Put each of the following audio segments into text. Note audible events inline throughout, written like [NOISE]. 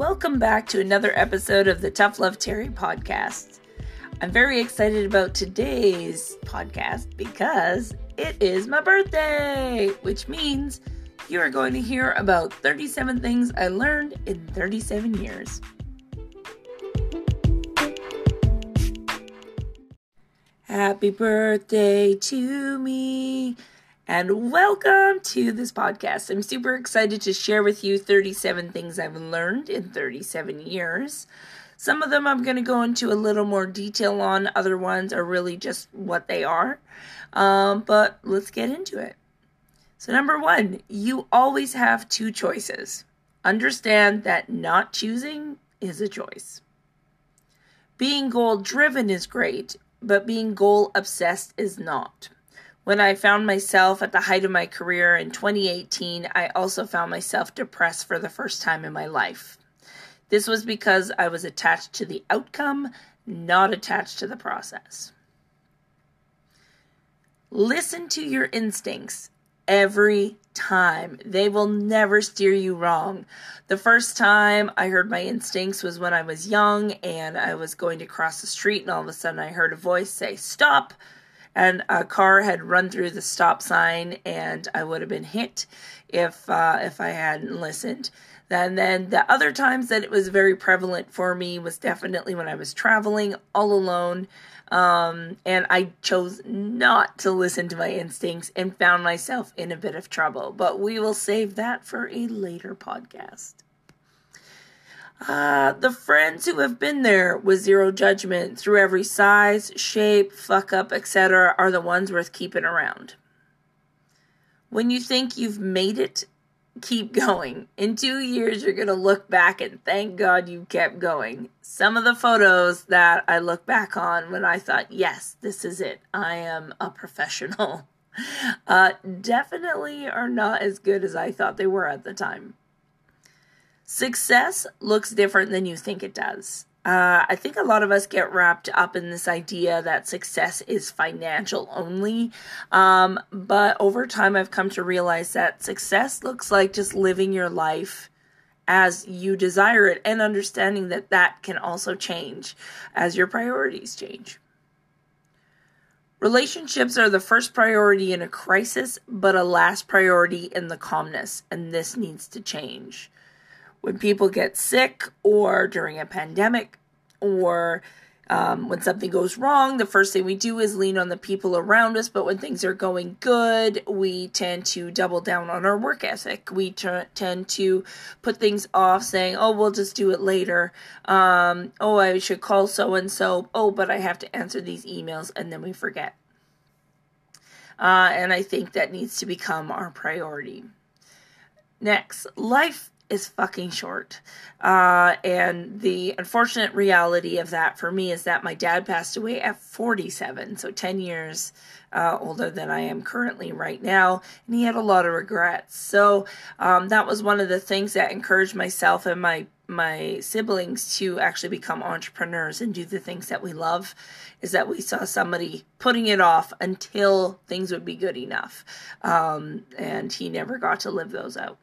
Welcome back to another episode of the Tough Love Terry podcast. I'm very excited about today's podcast because it is my birthday, which means you are going to hear about 37 things I learned in 37 years. Happy birthday to me and welcome to this podcast. I'm super excited to share with you 37 things I've learned in 37 years. Some of them I'm going to go into a little more detail on, other ones are really just what they are. Um, but let's get into it. So, number one, you always have two choices. Understand that not choosing is a choice. Being goal driven is great, but being goal obsessed is not. When I found myself at the height of my career in 2018, I also found myself depressed for the first time in my life. This was because I was attached to the outcome, not attached to the process. Listen to your instincts every time. They will never steer you wrong. The first time I heard my instincts was when I was young and I was going to cross the street, and all of a sudden I heard a voice say, Stop! And a car had run through the stop sign and I would have been hit if uh, if I hadn't listened. And then the other times that it was very prevalent for me was definitely when I was traveling all alone. Um, and I chose not to listen to my instincts and found myself in a bit of trouble. But we will save that for a later podcast. Uh, the friends who have been there with zero judgment through every size, shape, fuck up, etc., are the ones worth keeping around. When you think you've made it, keep going. In two years, you're going to look back and thank God you kept going. Some of the photos that I look back on when I thought, yes, this is it, I am a professional, [LAUGHS] uh, definitely are not as good as I thought they were at the time. Success looks different than you think it does. Uh, I think a lot of us get wrapped up in this idea that success is financial only. Um, but over time, I've come to realize that success looks like just living your life as you desire it and understanding that that can also change as your priorities change. Relationships are the first priority in a crisis, but a last priority in the calmness, and this needs to change when people get sick or during a pandemic or um, when something goes wrong, the first thing we do is lean on the people around us. But when things are going good, we tend to double down on our work ethic. We t- tend to put things off, saying, oh, we'll just do it later. Um, oh, I should call so and so. Oh, but I have to answer these emails. And then we forget. Uh, and I think that needs to become our priority. Next, life is fucking short. Uh, and the unfortunate reality of that for me is that my dad passed away at 47, so 10 years uh, older than I am currently right now, and he had a lot of regrets. So um, that was one of the things that encouraged myself and my my siblings to actually become entrepreneurs and do the things that we love is that we saw somebody putting it off until things would be good enough um, and he never got to live those out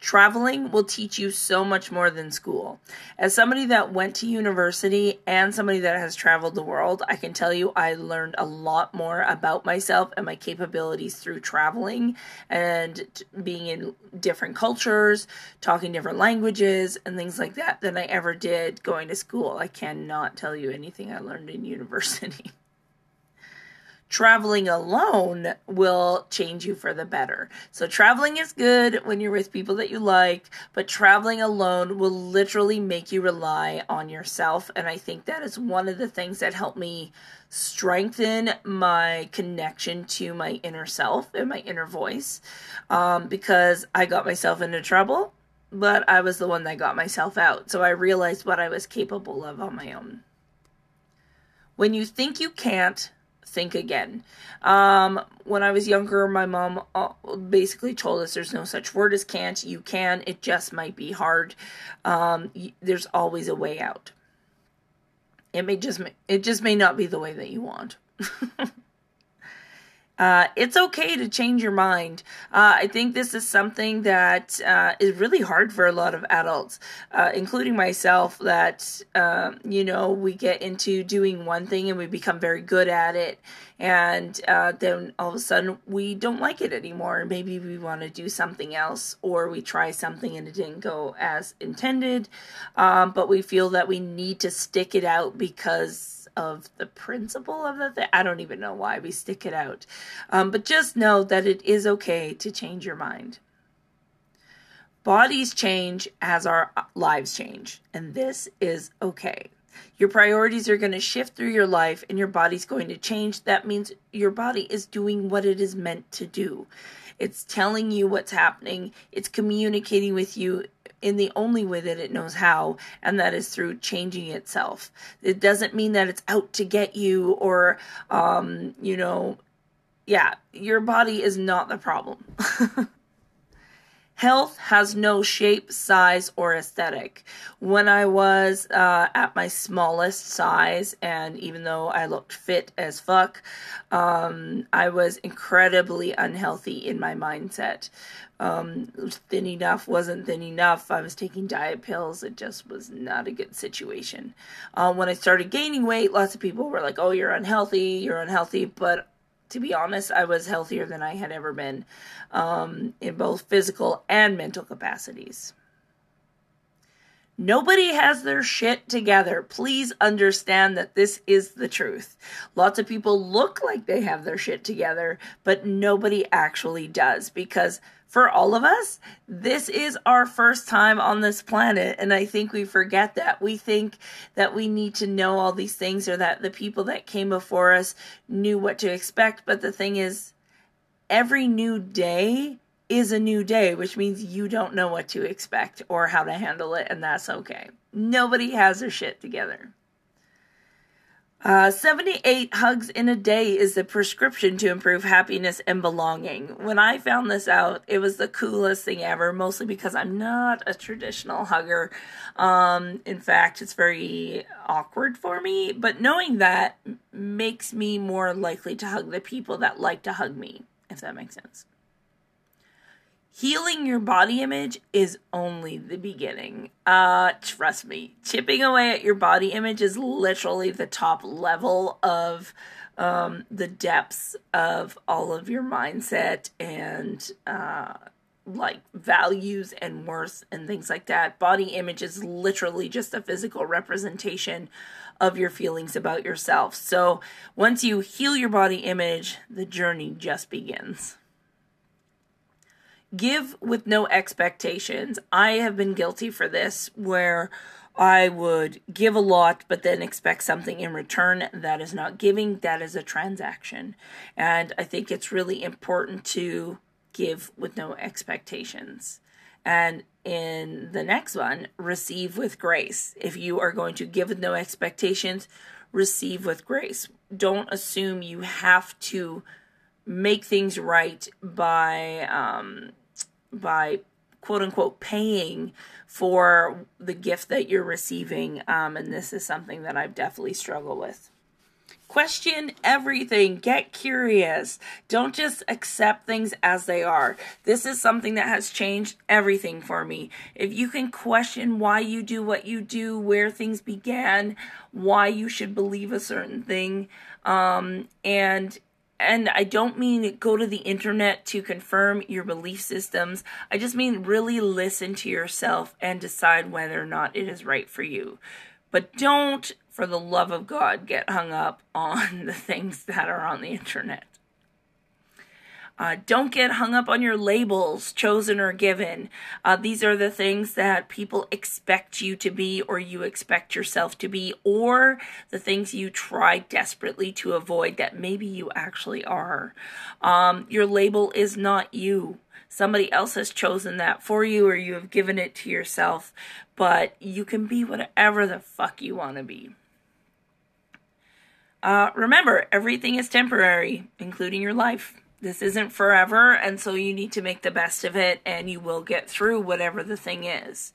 Traveling will teach you so much more than school. As somebody that went to university and somebody that has traveled the world, I can tell you I learned a lot more about myself and my capabilities through traveling and being in different cultures, talking different languages, and things like that than I ever did going to school. I cannot tell you anything I learned in university. [LAUGHS] traveling alone will change you for the better. So, traveling is good when you're with people that you like, but traveling alone will literally make you rely on yourself. And I think that is one of the things that helped me strengthen my connection to my inner self and my inner voice um, because I got myself into trouble. But I was the one that got myself out. So I realized what I was capable of on my own. When you think you can't, think again. Um, when I was younger, my mom basically told us there's no such word as can't. You can, it just might be hard. Um, there's always a way out. It may just it just may not be the way that you want. [LAUGHS] Uh, it's okay to change your mind. Uh, I think this is something that uh, is really hard for a lot of adults, uh, including myself, that, uh, you know, we get into doing one thing and we become very good at it. And uh, then all of a sudden we don't like it anymore. Maybe we want to do something else or we try something and it didn't go as intended. Um, but we feel that we need to stick it out because of the principle of the thing. I don't even know why we stick it out. Um, but just know that it is okay to change your mind. Bodies change as our lives change, and this is okay. Your priorities are going to shift through your life and your body's going to change. That means your body is doing what it is meant to do. It's telling you what's happening, it's communicating with you in the only way that it knows how, and that is through changing itself. It doesn't mean that it's out to get you or, um, you know, yeah, your body is not the problem. [LAUGHS] Health has no shape, size, or aesthetic. When I was uh, at my smallest size, and even though I looked fit as fuck, um, I was incredibly unhealthy in my mindset. Um, thin enough wasn't thin enough. I was taking diet pills. It just was not a good situation. Uh, when I started gaining weight, lots of people were like, "Oh, you're unhealthy. You're unhealthy." But to be honest, I was healthier than I had ever been um, in both physical and mental capacities. Nobody has their shit together. Please understand that this is the truth. Lots of people look like they have their shit together, but nobody actually does because for all of us, this is our first time on this planet. And I think we forget that. We think that we need to know all these things or that the people that came before us knew what to expect. But the thing is, every new day is a new day, which means you don't know what to expect or how to handle it. And that's okay. Nobody has their shit together. Uh, 78 hugs in a day is the prescription to improve happiness and belonging. When I found this out, it was the coolest thing ever, mostly because I'm not a traditional hugger. Um, in fact, it's very awkward for me, but knowing that makes me more likely to hug the people that like to hug me, if that makes sense healing your body image is only the beginning. Uh, trust me, chipping away at your body image is literally the top level of um, the depths of all of your mindset and uh, like values and worth and things like that. Body image is literally just a physical representation of your feelings about yourself. So once you heal your body image, the journey just begins give with no expectations. I have been guilty for this where I would give a lot but then expect something in return. That is not giving, that is a transaction. And I think it's really important to give with no expectations. And in the next one, receive with grace. If you are going to give with no expectations, receive with grace. Don't assume you have to make things right by um, by quote unquote paying for the gift that you're receiving. Um, and this is something that I've definitely struggled with. Question everything. Get curious. Don't just accept things as they are. This is something that has changed everything for me. If you can question why you do what you do, where things began, why you should believe a certain thing, um, and and I don't mean go to the internet to confirm your belief systems. I just mean really listen to yourself and decide whether or not it is right for you. But don't, for the love of God, get hung up on [LAUGHS] the things that are on the internet. Uh, don't get hung up on your labels, chosen or given. Uh, these are the things that people expect you to be, or you expect yourself to be, or the things you try desperately to avoid that maybe you actually are. Um, your label is not you. Somebody else has chosen that for you, or you have given it to yourself, but you can be whatever the fuck you want to be. Uh, remember, everything is temporary, including your life this isn't forever and so you need to make the best of it and you will get through whatever the thing is.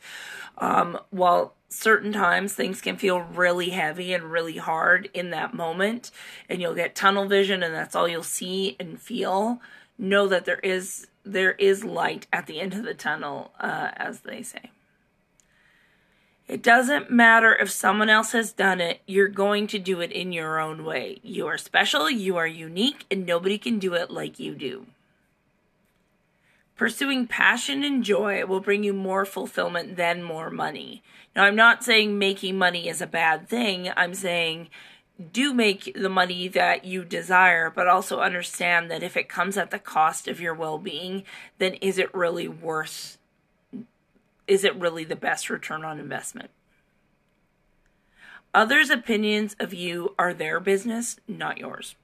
Um, while certain times things can feel really heavy and really hard in that moment and you'll get tunnel vision and that's all you'll see and feel know that there is there is light at the end of the tunnel uh, as they say it doesn't matter if someone else has done it, you're going to do it in your own way. You are special, you are unique, and nobody can do it like you do. Pursuing passion and joy will bring you more fulfillment than more money. Now, I'm not saying making money is a bad thing. I'm saying do make the money that you desire, but also understand that if it comes at the cost of your well being, then is it really worth is it really the best return on investment? Others' opinions of you are their business, not yours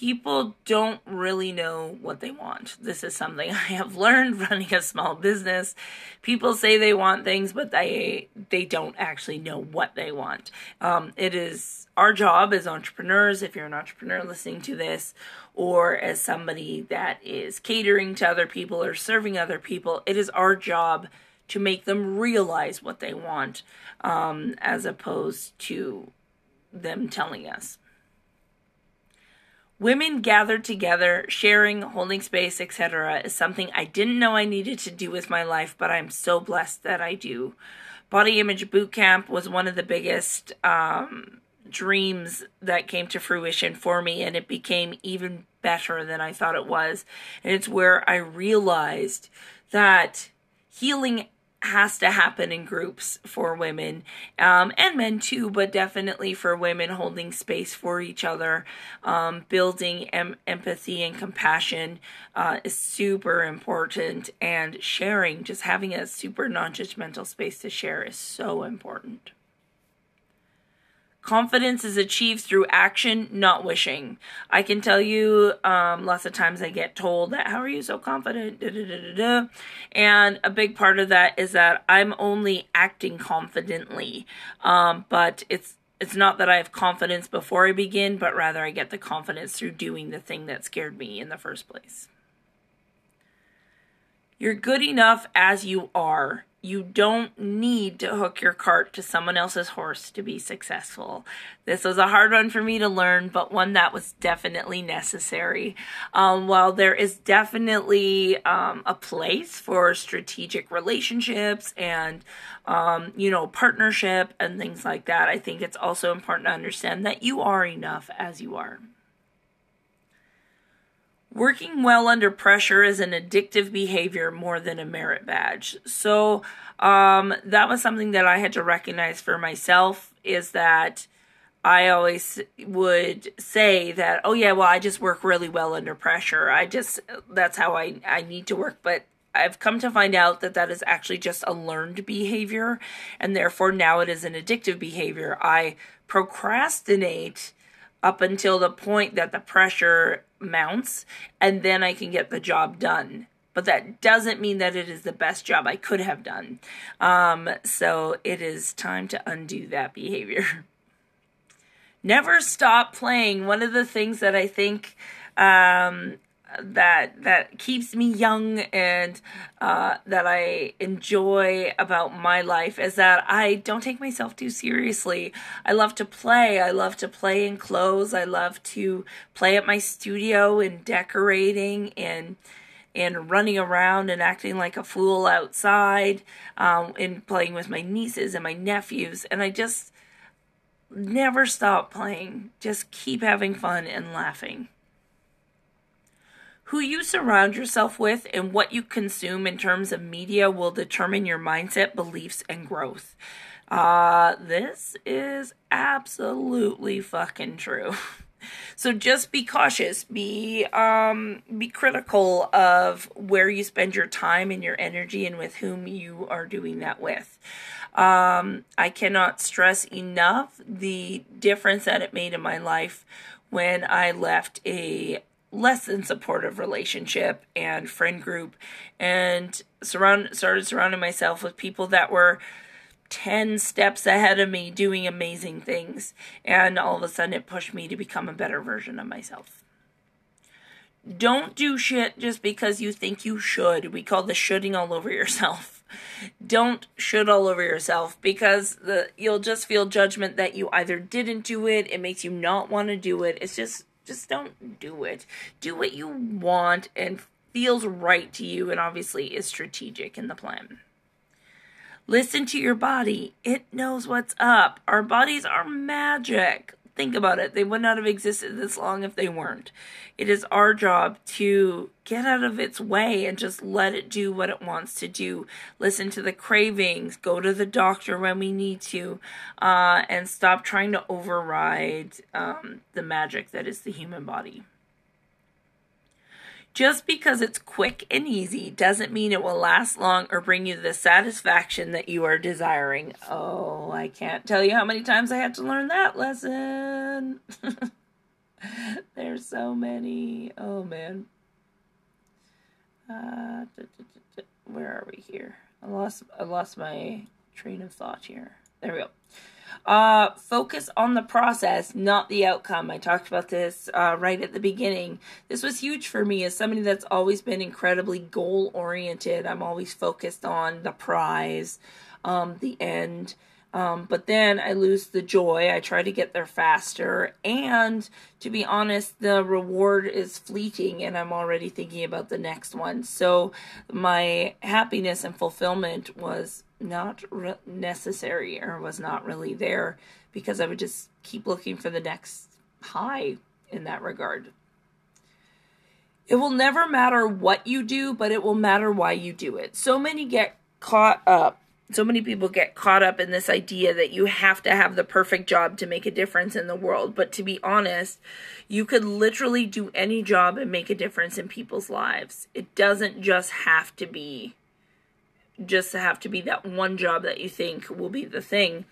people don't really know what they want. This is something [LAUGHS] I have learned running a small business. People say they want things, but they they don't actually know what they want. Um, it is our job as entrepreneurs, if you're an entrepreneur listening to this, or as somebody that is catering to other people or serving other people, it is our job to make them realize what they want, um, as opposed to them telling us. Women gathered together, sharing, holding space, etc., is something I didn't know I needed to do with my life, but I'm so blessed that I do. Body Image Boot Camp was one of the biggest um, dreams that came to fruition for me, and it became even better than I thought it was. And it's where I realized that healing has to happen in groups for women um, and men too, but definitely for women holding space for each other, um, building em- empathy and compassion uh, is super important, and sharing, just having a super non judgmental space to share, is so important. Confidence is achieved through action, not wishing. I can tell you, um, lots of times I get told that, how are you so confident? Da, da, da, and a big part of that is that I'm only acting confidently. Um, but it's, it's not that I have confidence before I begin, but rather I get the confidence through doing the thing that scared me in the first place. You're good enough as you are you don't need to hook your cart to someone else's horse to be successful. This was a hard one for me to learn, but one that was definitely necessary. Um, while there is definitely um, a place for strategic relationships and, um, you know, partnership and things like that, I think it's also important to understand that you are enough as you are. Working well under pressure is an addictive behavior more than a merit badge. So um, that was something that I had to recognize for myself is that I always would say that, oh yeah, well, I just work really well under pressure. I just, that's how I, I need to work. But I've come to find out that that is actually just a learned behavior. And therefore now it is an addictive behavior. I procrastinate up until the point that the pressure mounts and then I can get the job done. But that doesn't mean that it is the best job I could have done. Um, so it is time to undo that behavior. [LAUGHS] Never stop playing. One of the things that I think um, that that keeps me young and uh, that I enjoy about my life is that I don't take myself too seriously. I love to play. I love to play in clothes. I love to play at my studio and decorating and and running around and acting like a fool outside um, and playing with my nieces and my nephews. And I just never stop playing. Just keep having fun and laughing. Who you surround yourself with and what you consume in terms of media will determine your mindset, beliefs, and growth. Uh, this is absolutely fucking true. [LAUGHS] So just be cautious. Be um be critical of where you spend your time and your energy and with whom you are doing that with. Um, I cannot stress enough the difference that it made in my life when I left a less than supportive relationship and friend group. And surround started surrounding myself with people that were 10 steps ahead of me doing amazing things. And all of a sudden it pushed me to become a better version of myself. Don't do shit just because you think you should. We call this shooting all over yourself. Don't should all over yourself because the you'll just feel judgment that you either didn't do it, it makes you not want to do it. It's just just don't do it. Do what you want and feels right to you and obviously is strategic in the plan. Listen to your body. It knows what's up. Our bodies are magic. Think about it. They would not have existed this long if they weren't. It is our job to get out of its way and just let it do what it wants to do. Listen to the cravings, go to the doctor when we need to, uh, and stop trying to override um, the magic that is the human body. Just because it's quick and easy doesn't mean it will last long or bring you the satisfaction that you are desiring. Oh, I can't tell you how many times I had to learn that lesson. [LAUGHS] There's so many. Oh, man. Uh, where are we here? I lost I lost my train of thought here. There we go. Uh, focus on the process, not the outcome. I talked about this uh, right at the beginning. This was huge for me as somebody that's always been incredibly goal oriented. I'm always focused on the prize, um, the end. Um, but then I lose the joy. I try to get there faster. And to be honest, the reward is fleeting and I'm already thinking about the next one. So my happiness and fulfillment was not re- necessary or was not really there because I would just keep looking for the next high in that regard. It will never matter what you do, but it will matter why you do it. So many get caught up. So many people get caught up in this idea that you have to have the perfect job to make a difference in the world. But to be honest, you could literally do any job and make a difference in people's lives. It doesn't just have to be just have to be that one job that you think will be the thing.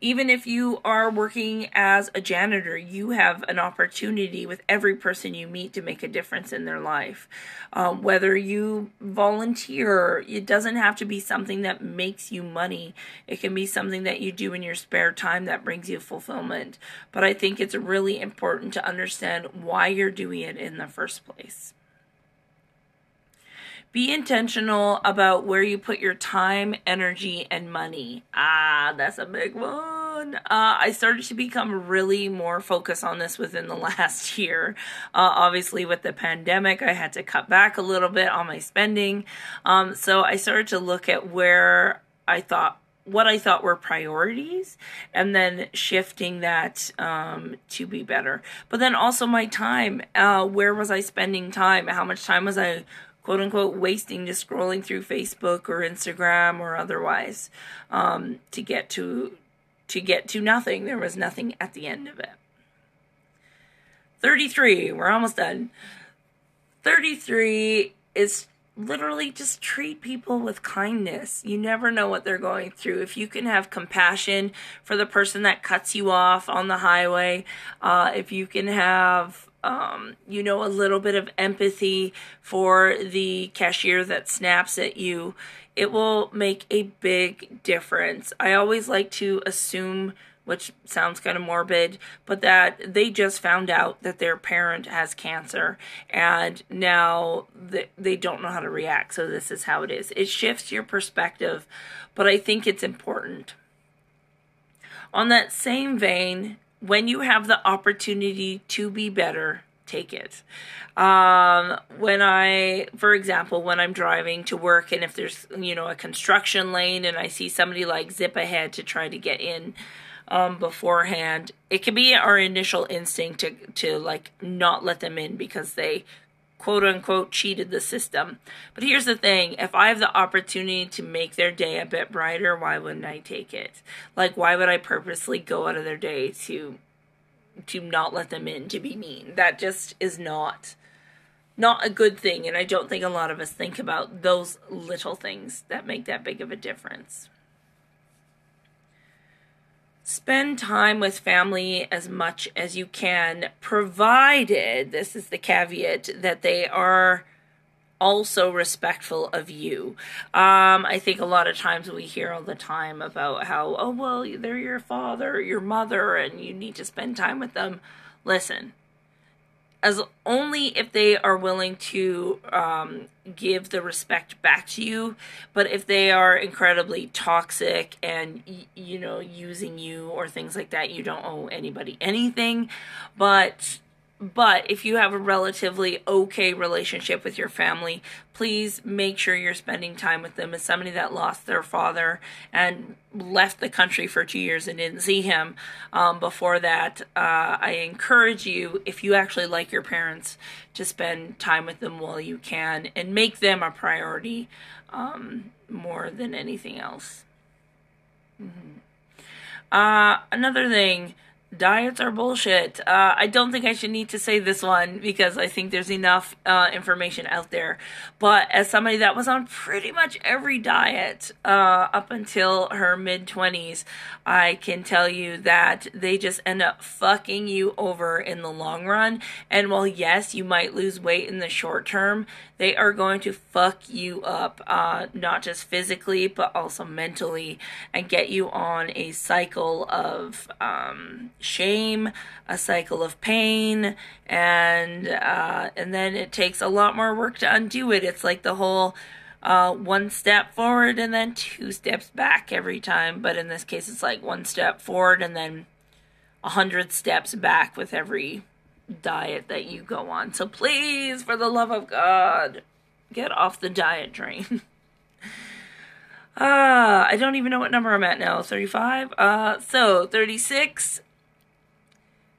Even if you are working as a janitor, you have an opportunity with every person you meet to make a difference in their life. Um, whether you volunteer, it doesn't have to be something that makes you money. It can be something that you do in your spare time that brings you fulfillment. But I think it's really important to understand why you're doing it in the first place. Be intentional about where you put your time, energy, and money. Ah, that's a big one. Uh, I started to become really more focused on this within the [LAUGHS] last year. Uh, obviously, with the pandemic, I had to cut back a little bit on my spending. Um, so I started to look at where I thought what I thought were priorities and then shifting that um, to be better. But then also my time. Uh, where was I spending time? How much time was I quote unquote wasting just scrolling through Facebook or Instagram or otherwise um, to get to to get to nothing. There was nothing at the end of it. 33, we're almost done. 33 is literally just treat people with kindness. You never know what they're going through. If you can have compassion for the person that cuts you off on the highway, uh, if you can have um, you know, a little bit of empathy for the cashier that snaps at you, it will make a big difference. I always like to assume, which sounds kind of morbid, but that they just found out that their parent has cancer and now they don't know how to react. So this is how it is. It shifts your perspective, but I think it's important. On that same vein, when you have the opportunity to be better, take it. Um, when I, for example, when I'm driving to work and if there's, you know, a construction lane and I see somebody like zip ahead to try to get in um, beforehand, it can be our initial instinct to, to like not let them in because they quote unquote cheated the system. But here's the thing if I have the opportunity to make their day a bit brighter, why wouldn't I take it? Like, why would I purposely go out of their day to to not let them in to be mean. That just is not not a good thing and I don't think a lot of us think about those little things that make that big of a difference. Spend time with family as much as you can, provided, this is the caveat, that they are also respectful of you. Um, I think a lot of times we hear all the time about how, oh, well, they're your father, your mother, and you need to spend time with them. Listen, as only if they are willing to um, give the respect back to you. But if they are incredibly toxic and you know using you or things like that, you don't owe anybody anything. But but if you have a relatively okay relationship with your family, please make sure you're spending time with them. As somebody that lost their father and left the country for two years and didn't see him um, before that, uh, I encourage you, if you actually like your parents, to spend time with them while you can and make them a priority um, more than anything else. Mm-hmm. Uh, another thing diets are bullshit. Uh, I don't think I should need to say this one because I think there's enough uh, information out there. But as somebody that was on pretty much every diet uh, up until her mid 20s, I can tell you that they just end up fucking you over in the long run. And while, yes, you might lose weight in the short term, they are going to fuck you up, uh, not just physically, but also mentally, and get you on a cycle of um, shame, a cycle of pain, and uh, and then it takes a lot more work to undo it. It's like the whole uh, one step forward and then two steps back every time. But in this case, it's like one step forward and then a hundred steps back with every diet that you go on. So please, for the love of God, get off the diet train. [LAUGHS] Ah, uh, I don't even know what number I'm at now. 35? Uh, so 36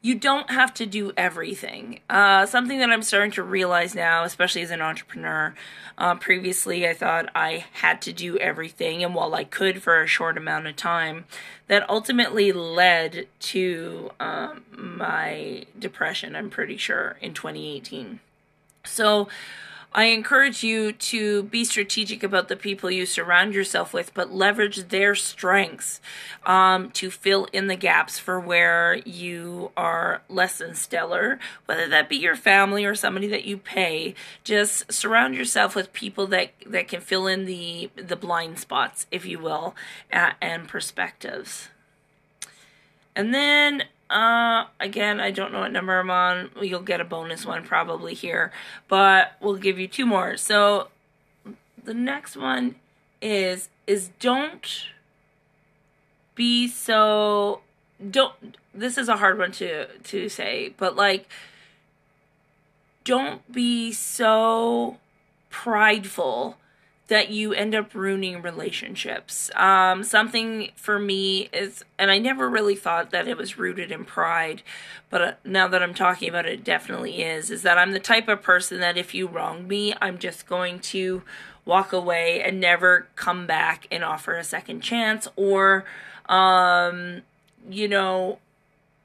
you don't have to do everything. Uh, something that I'm starting to realize now, especially as an entrepreneur. Uh, previously, I thought I had to do everything, and while I could for a short amount of time, that ultimately led to um, my depression, I'm pretty sure, in 2018. So, I encourage you to be strategic about the people you surround yourself with, but leverage their strengths um, to fill in the gaps for where you are less than stellar, whether that be your family or somebody that you pay. Just surround yourself with people that, that can fill in the, the blind spots, if you will, and perspectives. And then uh, again, I don't know what number I'm on. You'll get a bonus one probably here, but we'll give you two more. So the next one is is don't be so don't this is a hard one to to say, but like don't be so prideful that you end up ruining relationships. Um, something for me is, and I never really thought that it was rooted in pride, but uh, now that I'm talking about it, it definitely is. Is that I'm the type of person that if you wrong me, I'm just going to walk away and never come back and offer a second chance, or, um, you know,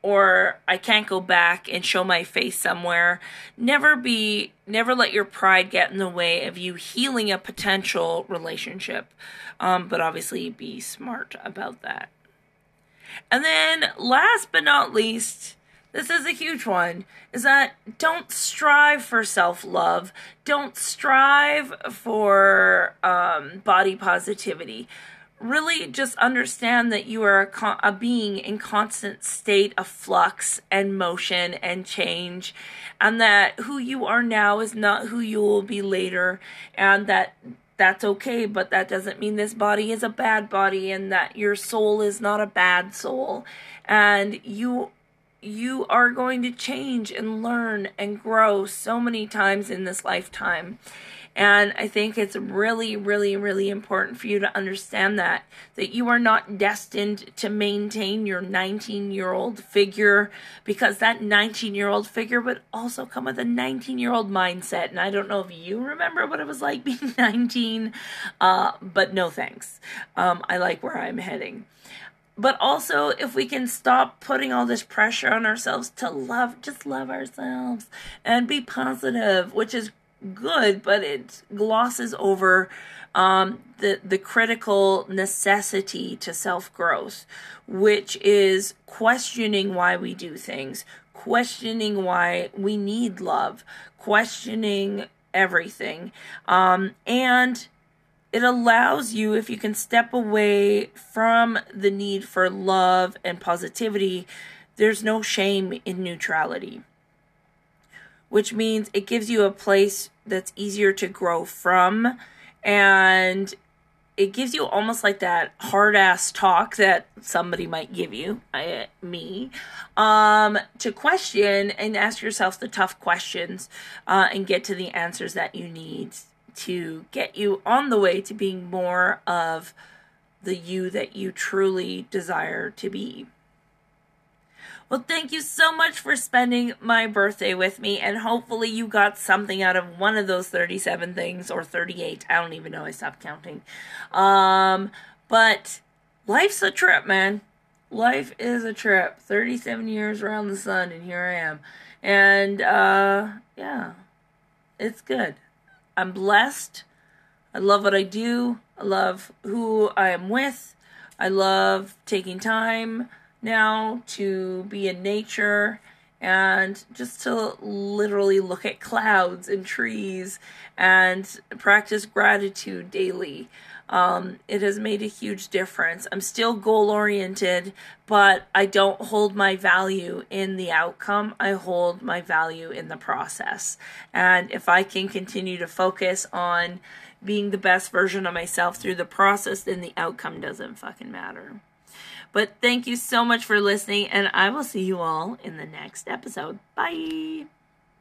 or I can't go back and show my face somewhere. Never be, never let your pride get in the way of you healing a potential relationship. Um, but obviously, be smart about that. And then, last but not least, this is a huge one, is that don't strive for self love. Don't strive for um, body positivity really just understand that you are a, con- a, being in constant state of flux and motion and change and that who you are now is not who you will be later and that that's okay but that doesn't mean this body is a bad body and that your soul is not a bad soul. And you you are going to change and learn and grow so many times in this lifetime and I think it's really, really, really important for you to understand that, that you are not destined to maintain your 19 year old figure because that 19 year old figure would also come with a 19 year old mindset. And I don't know if you remember what it was like [LAUGHS] being 19, uh, but no thanks. Um, I like where I'm heading but also if we can stop putting all this pressure on ourselves to love just love ourselves and be positive which is good, but it glosses over um, the the critical necessity to self growth, which is questioning why we do things, questioning why we need love, questioning everything, um, and it allows you if you can step away from the need for love and positivity. There's no shame in neutrality which means it gives you a place that's easier to grow from and it gives you almost like that hard ass talk that somebody might give you, I, me, um, to question and ask yourself the tough questions uh, and get to the answers that you need to get you on the way to being more of the you that you truly desire to be. Well, thank you so much for spending my birthday with me, and hopefully, you got something out of one of those 37 things or 38. I don't even know, I stopped counting. Um, but life's a trip, man. Life is a trip. 37 years around the sun, and here I am. And, uh, yeah, it's good. I'm blessed. I love what I do. I love who I am with. I love taking time now to be in nature and just to literally look at clouds and trees and practice gratitude daily. Um, it has made a huge difference. I'm still goal oriented, but I don't hold my value in the outcome. I hold my value in the process. And if I can continue to focus on being the best version of myself through the process, then the outcome doesn't fucking matter. But thank you so much for listening, and I will see you all in the next episode. Bye.